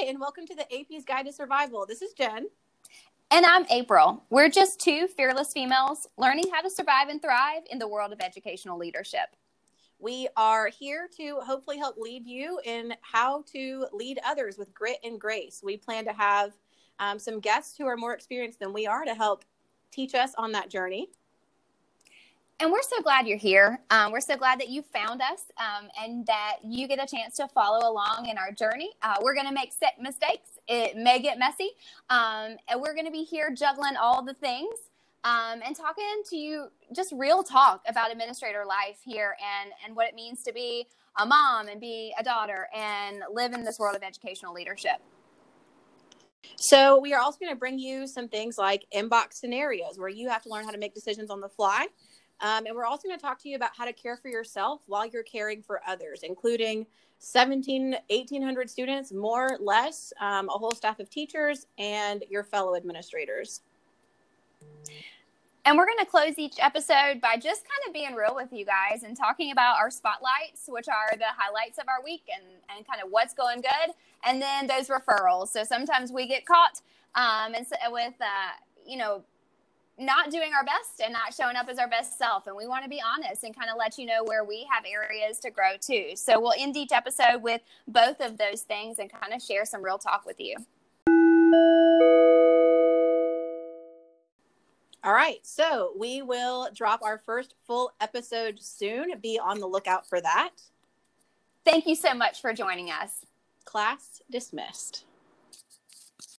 Hi, and welcome to the AP's Guide to Survival. This is Jen. And I'm April. We're just two fearless females learning how to survive and thrive in the world of educational leadership. We are here to hopefully help lead you in how to lead others with grit and grace. We plan to have um, some guests who are more experienced than we are to help teach us on that journey. And we're so glad you're here. Um, we're so glad that you found us um, and that you get a chance to follow along in our journey. Uh, we're going to make mistakes. It may get messy. Um, and we're going to be here juggling all the things um, and talking to you just real talk about administrator life here and, and what it means to be a mom and be a daughter and live in this world of educational leadership. So, we are also going to bring you some things like inbox scenarios where you have to learn how to make decisions on the fly. Um, and we're also going to talk to you about how to care for yourself while you're caring for others, including 17, 1800 students, more, less, um, a whole staff of teachers, and your fellow administrators. And we're going to close each episode by just kind of being real with you guys and talking about our spotlights, which are the highlights of our week and, and kind of what's going good, and then those referrals. So sometimes we get caught um, and so with, uh, you know, not doing our best and not showing up as our best self. And we want to be honest and kind of let you know where we have areas to grow too. So we'll end each episode with both of those things and kind of share some real talk with you. All right. So we will drop our first full episode soon. Be on the lookout for that. Thank you so much for joining us. Class dismissed.